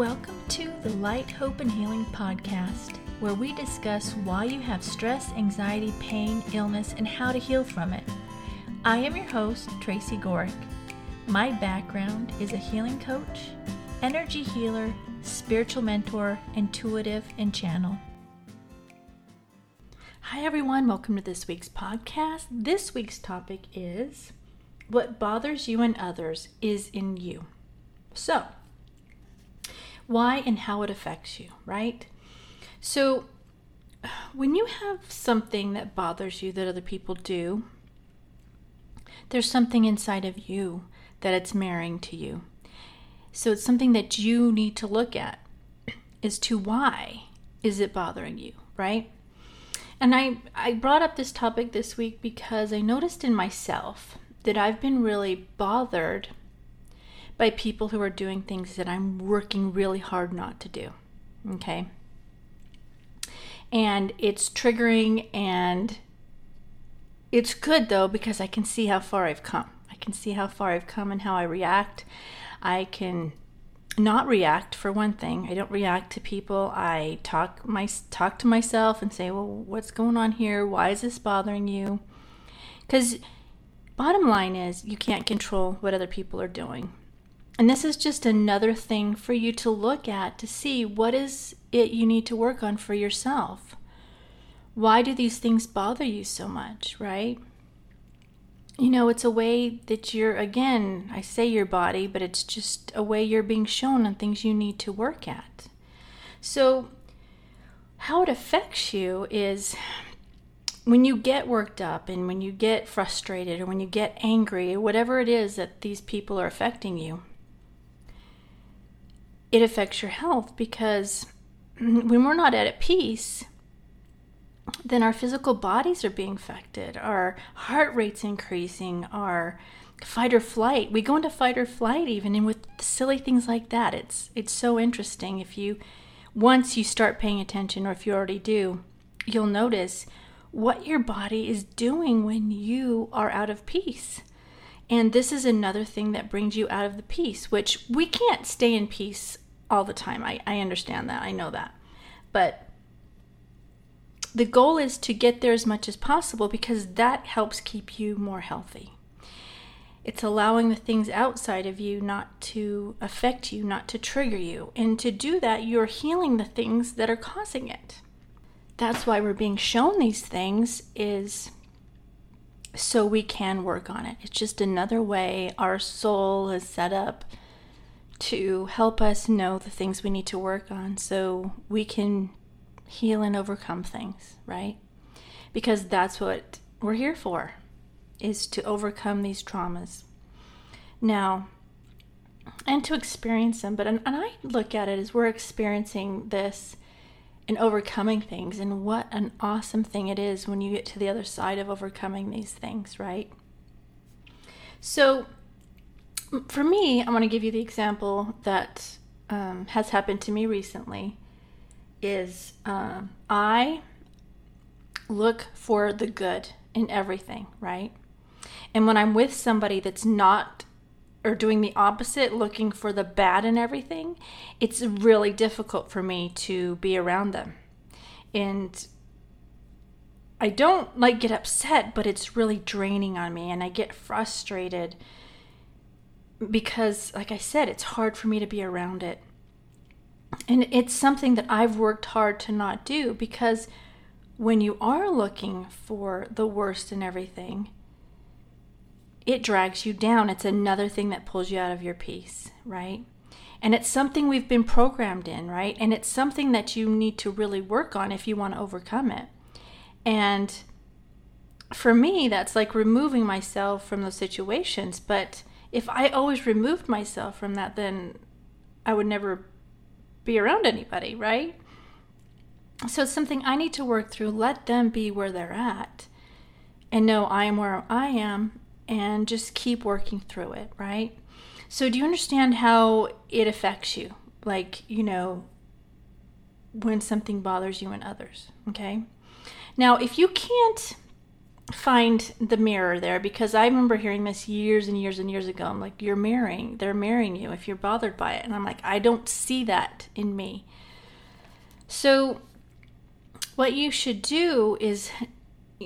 Welcome to the Light, Hope, and Healing podcast, where we discuss why you have stress, anxiety, pain, illness, and how to heal from it. I am your host, Tracy Gohrick. My background is a healing coach, energy healer, spiritual mentor, intuitive, and channel. Hi, everyone. Welcome to this week's podcast. This week's topic is what bothers you and others is in you. So, why and how it affects you, right? So, when you have something that bothers you that other people do, there's something inside of you that it's mirroring to you. So, it's something that you need to look at as to why is it bothering you, right? And I, I brought up this topic this week because I noticed in myself that I've been really bothered by people who are doing things that I'm working really hard not to do. Okay. And it's triggering and it's good though because I can see how far I've come. I can see how far I've come and how I react. I can not react for one thing. I don't react to people. I talk my talk to myself and say, "Well, what's going on here? Why is this bothering you?" Cuz bottom line is you can't control what other people are doing. And this is just another thing for you to look at to see what is it you need to work on for yourself. Why do these things bother you so much, right? You know, it's a way that you're, again, I say your body, but it's just a way you're being shown on things you need to work at. So, how it affects you is when you get worked up and when you get frustrated or when you get angry whatever it is that these people are affecting you, it affects your health because when we're not at peace, then our physical bodies are being affected, our heart rate's increasing, our fight or flight. We go into fight or flight even and with silly things like that. It's it's so interesting if you once you start paying attention or if you already do, you'll notice what your body is doing when you are out of peace. And this is another thing that brings you out of the peace, which we can't stay in peace all the time. I, I understand that. I know that. But the goal is to get there as much as possible because that helps keep you more healthy. It's allowing the things outside of you not to affect you, not to trigger you. And to do that, you're healing the things that are causing it. That's why we're being shown these things is so we can work on it. It's just another way our soul is set up to help us know the things we need to work on so we can heal and overcome things, right? Because that's what we're here for is to overcome these traumas. Now, and to experience them, but and, and I look at it as we're experiencing this and overcoming things and what an awesome thing it is when you get to the other side of overcoming these things, right? So, for me, I want to give you the example that um, has happened to me recently. Is um, I look for the good in everything, right? And when I'm with somebody that's not or doing the opposite, looking for the bad in everything, it's really difficult for me to be around them. And I don't like get upset, but it's really draining on me and I get frustrated because, like I said, it's hard for me to be around it. And it's something that I've worked hard to not do because when you are looking for the worst in everything, it drags you down. It's another thing that pulls you out of your peace, right? And it's something we've been programmed in, right? And it's something that you need to really work on if you want to overcome it. And for me, that's like removing myself from those situations. But if I always removed myself from that, then I would never be around anybody, right? So it's something I need to work through. Let them be where they're at and know I am where I am and just keep working through it, right? So, do you understand how it affects you? Like, you know, when something bothers you and others, okay? Now, if you can't find the mirror there because I remember hearing this years and years and years ago. I'm like, you're mirroring, they're mirroring you if you're bothered by it. And I'm like, I don't see that in me. So, what you should do is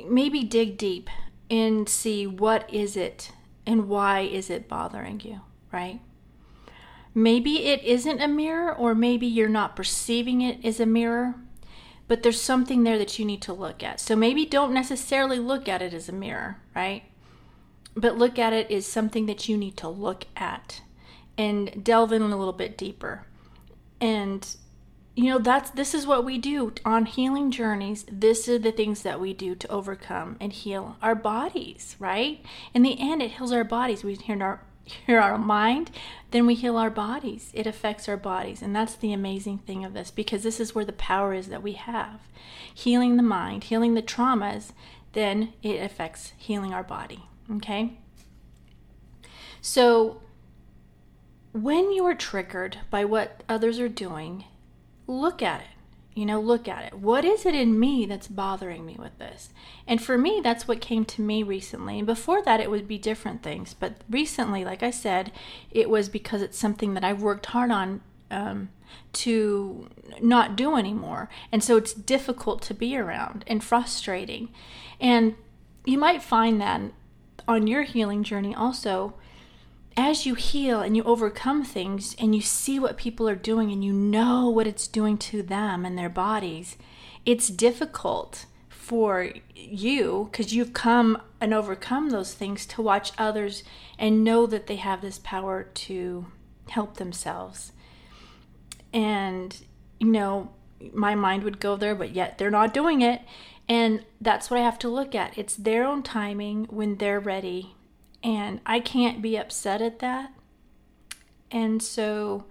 maybe dig deep and see what is it and why is it bothering you, right? Maybe it isn't a mirror, or maybe you're not perceiving it as a mirror, but there's something there that you need to look at. So maybe don't necessarily look at it as a mirror, right? But look at it as something that you need to look at and delve in a little bit deeper. And you know that's this is what we do on healing journeys. This is the things that we do to overcome and heal our bodies right? In the end it heals our bodies. We heal our heal our mind then we heal our bodies. It affects our bodies. And that's the amazing thing of this because this is where the power is that we have. Healing the mind healing the traumas then it affects healing our body okay? So when you are triggered by what others are doing look at it. You know, look at it. What is it in me that's bothering me with this? And for me, that's what came to me recently. And before that, it would be different things. But recently, like I said, it was because it's something that I've worked hard on um, to not do anymore. And so it's difficult to be around and frustrating. And you might find that on your healing journey also as you heal and you overcome things and you see what people are doing and you know what it's doing to them and their bodies, it's difficult for you because you've come and overcome those things to watch others and know that they have this power to help themselves. And, you know, my mind would go there, but yet they're not doing it. And that's what I have to look at. It's their own timing when they're ready and I can't be upset at that. And so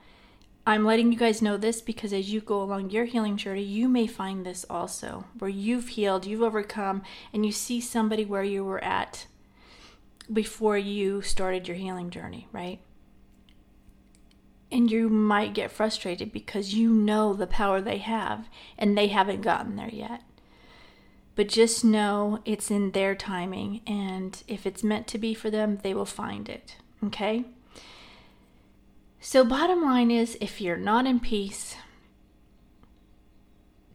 I'm letting you guys know this because as you go along your healing journey, you may find this also where you've healed, you've overcome, and you see somebody where you were at before you started your healing journey, right? And you might get frustrated because you know the power they have and they haven't gotten there yet. But just know it's in their timing, and if it's meant to be for them, they will find it. Okay? So, bottom line is if you're not in peace,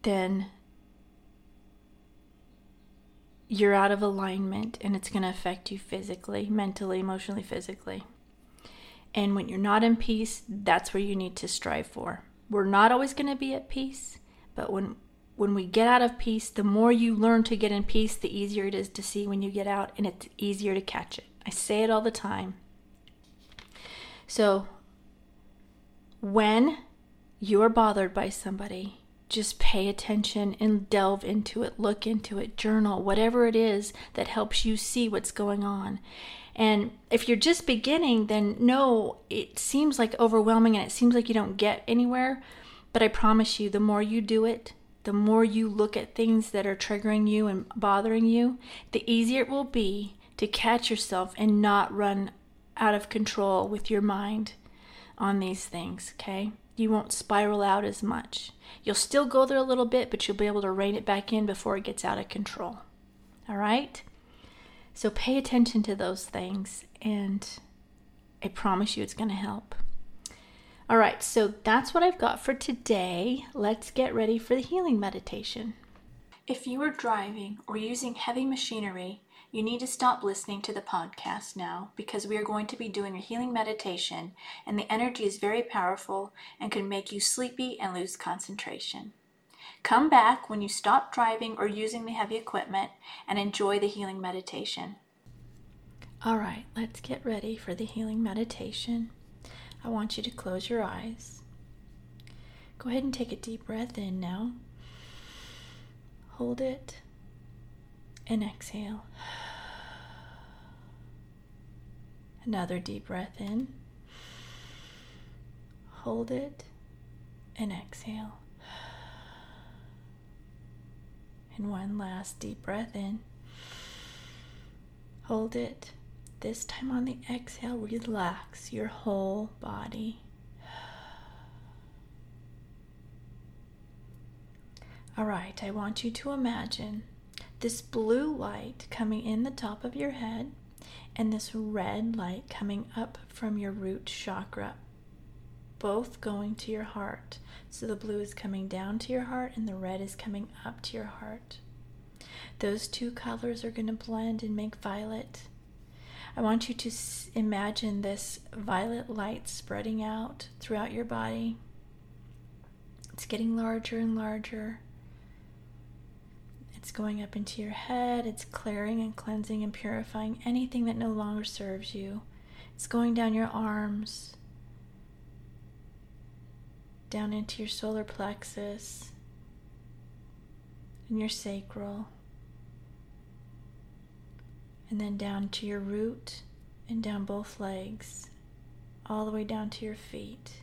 then you're out of alignment and it's going to affect you physically, mentally, emotionally, physically. And when you're not in peace, that's where you need to strive for. We're not always going to be at peace, but when when we get out of peace, the more you learn to get in peace, the easier it is to see when you get out, and it's easier to catch it. I say it all the time. So, when you are bothered by somebody, just pay attention and delve into it, look into it, journal, whatever it is that helps you see what's going on. And if you're just beginning, then no, it seems like overwhelming and it seems like you don't get anywhere. But I promise you, the more you do it, the more you look at things that are triggering you and bothering you, the easier it will be to catch yourself and not run out of control with your mind on these things, okay? You won't spiral out as much. You'll still go there a little bit, but you'll be able to rein it back in before it gets out of control. All right? So pay attention to those things, and I promise you it's going to help. All right, so that's what I've got for today. Let's get ready for the healing meditation. If you are driving or using heavy machinery, you need to stop listening to the podcast now because we are going to be doing a healing meditation, and the energy is very powerful and can make you sleepy and lose concentration. Come back when you stop driving or using the heavy equipment and enjoy the healing meditation. All right, let's get ready for the healing meditation. I want you to close your eyes. Go ahead and take a deep breath in now. Hold it and exhale. Another deep breath in. Hold it and exhale. And one last deep breath in. Hold it this time on the exhale, relax your whole body. All right, I want you to imagine this blue light coming in the top of your head and this red light coming up from your root chakra, both going to your heart. So the blue is coming down to your heart and the red is coming up to your heart. Those two colors are going to blend and make violet. I want you to imagine this violet light spreading out throughout your body. It's getting larger and larger. It's going up into your head. It's clearing and cleansing and purifying anything that no longer serves you. It's going down your arms, down into your solar plexus and your sacral, and then down to your root and down both legs, all the way down to your feet.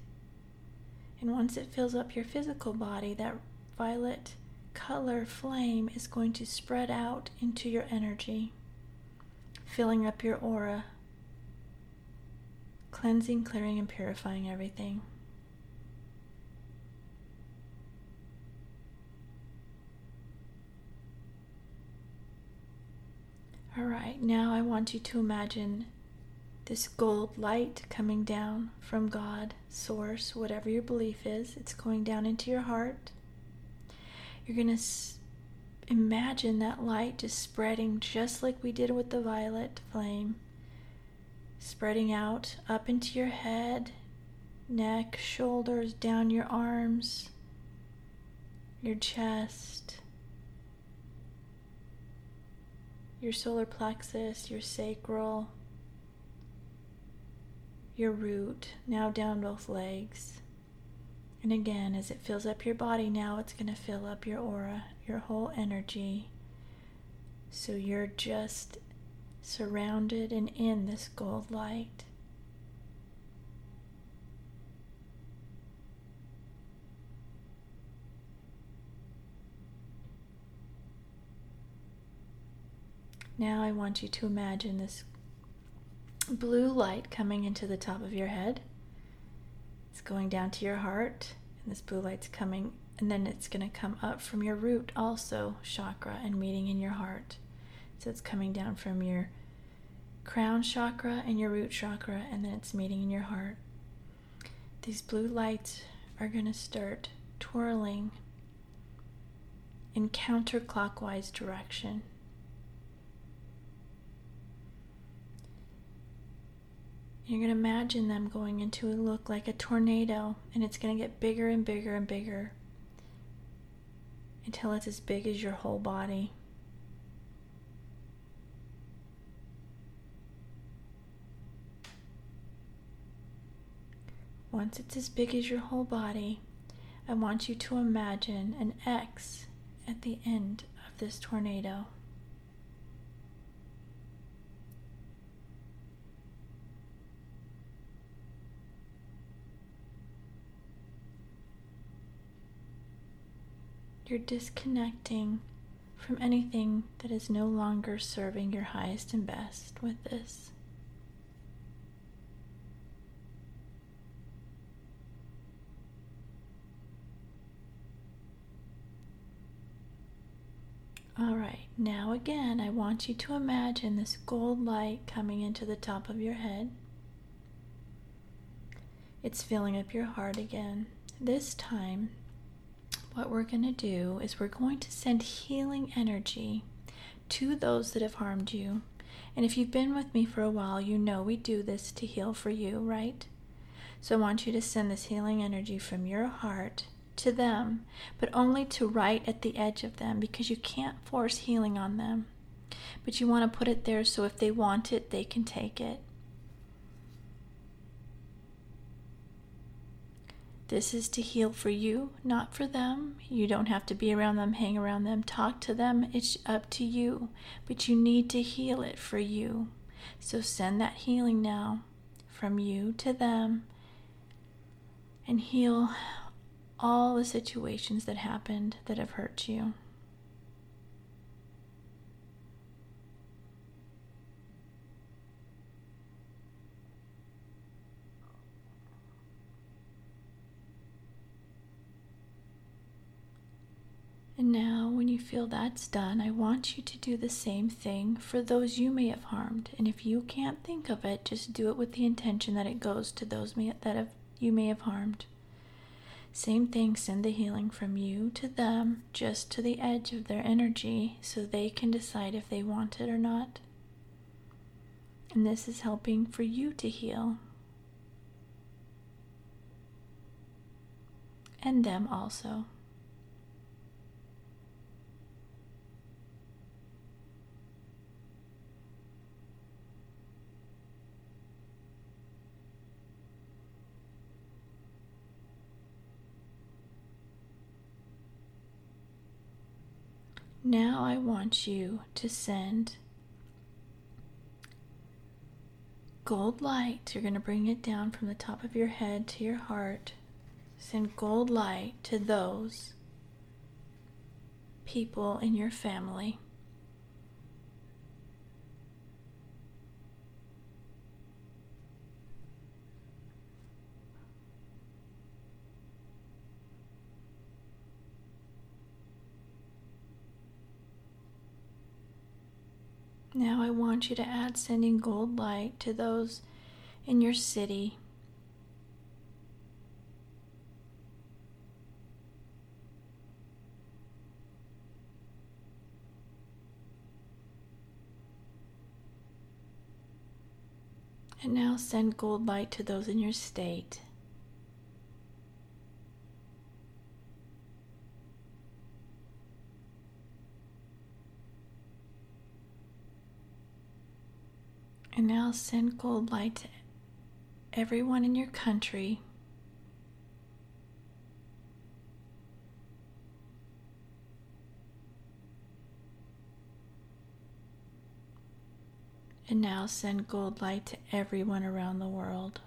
And once it fills up your physical body, that violet color flame is going to spread out into your energy, filling up your aura, cleansing, clearing, and purifying everything. All right, now I want you to imagine this gold light coming down from God, Source, whatever your belief is. It's going down into your heart. You're going to s- imagine that light just spreading just like we did with the violet flame, spreading out up into your head, neck, shoulders, down your arms, your chest, your solar plexus, your sacral, your root, now down both legs. And again, as it fills up your body, now it's going to fill up your aura, your whole energy. So you're just surrounded and in this gold light. Now I want you to imagine this blue light coming into the top of your head. It's going down to your heart, and this blue light's coming, and then it's going to come up from your root, also chakra, and meeting in your heart. So it's coming down from your crown chakra and your root chakra, and then it's meeting in your heart. These blue lights are going to start twirling in counterclockwise direction. You're going to imagine them going into a look like a tornado, and it's going to get bigger and bigger and bigger until it's as big as your whole body. Once it's as big as your whole body, I want you to imagine an X at the end of this tornado. You're disconnecting from anything that is no longer serving your highest and best with this. All right, now again, I want you to imagine this gold light coming into the top of your head. It's filling up your heart again. This time, what we're going to do is we're going to send healing energy to those that have harmed you. And if you've been with me for a while, you know we do this to heal for you, right? So I want you to send this healing energy from your heart to them, but only to right at the edge of them because you can't force healing on them. But you want to put it there so if they want it, they can take it. This is to heal for you, not for them. You don't have to be around them, hang around them, talk to them. It's up to you. But you need to heal it for you. So send that healing now from you to them and heal all the situations that happened that have hurt you. And now, when you feel that's done, I want you to do the same thing for those you may have harmed. And if you can't think of it, just do it with the intention that it goes to those may, that have, you may have harmed. Same thing, send the healing from you to them, just to the edge of their energy, so they can decide if they want it or not. And this is helping for you to heal. And them also. Now I want you to send gold light. You're going to bring it down from the top of your head to your heart. Send gold light to those people in your family Now I want you to add sending gold light to those in your city. And now send gold light to those in your state. And now send gold light to everyone in your country. And now send gold light to everyone around the world.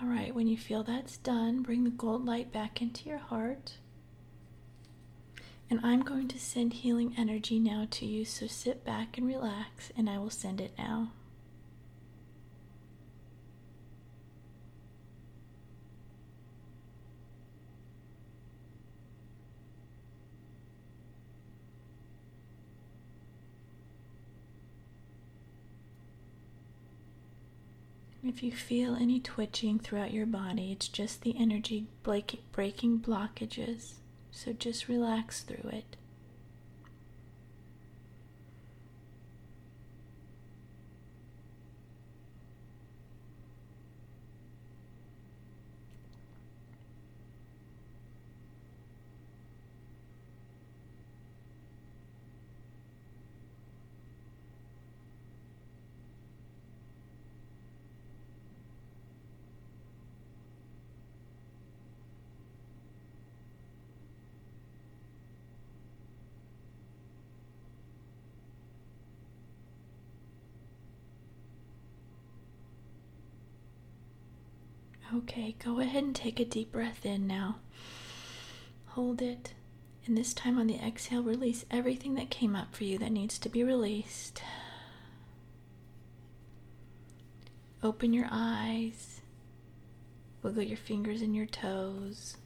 All right, when you feel that's done, bring the gold light back into your heart. And I'm going to send healing energy now to you, so sit back and relax, and I will send it now. If you feel any twitching throughout your body, it's just the energy breaking blockages. So just relax through it. Okay, go ahead and take a deep breath in now. Hold it. And this time on the exhale, release everything that came up for you that needs to be released. Open your eyes. Wiggle your fingers and your toes.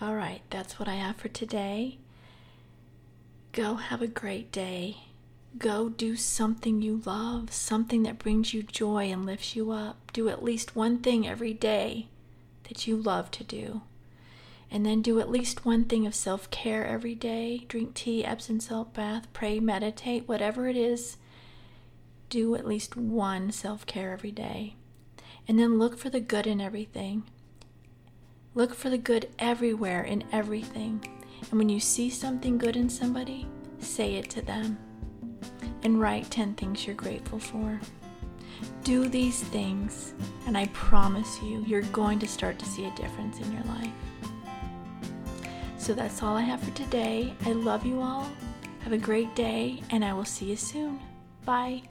All right, that's what I have for today. Go have a great day. Go do something you love, something that brings you joy and lifts you up. Do at least one thing every day that you love to do. And then do at least one thing of self care every day. Drink tea, Epsom salt bath, pray, meditate, whatever it is. Do at least one self care every day. And then look for the good in everything. Look for the good everywhere in everything. And when you see something good in somebody, say it to them and write 10 things you're grateful for. Do these things, and I promise you, you're going to start to see a difference in your life. So that's all I have for today. I love you all. Have a great day, and I will see you soon. Bye.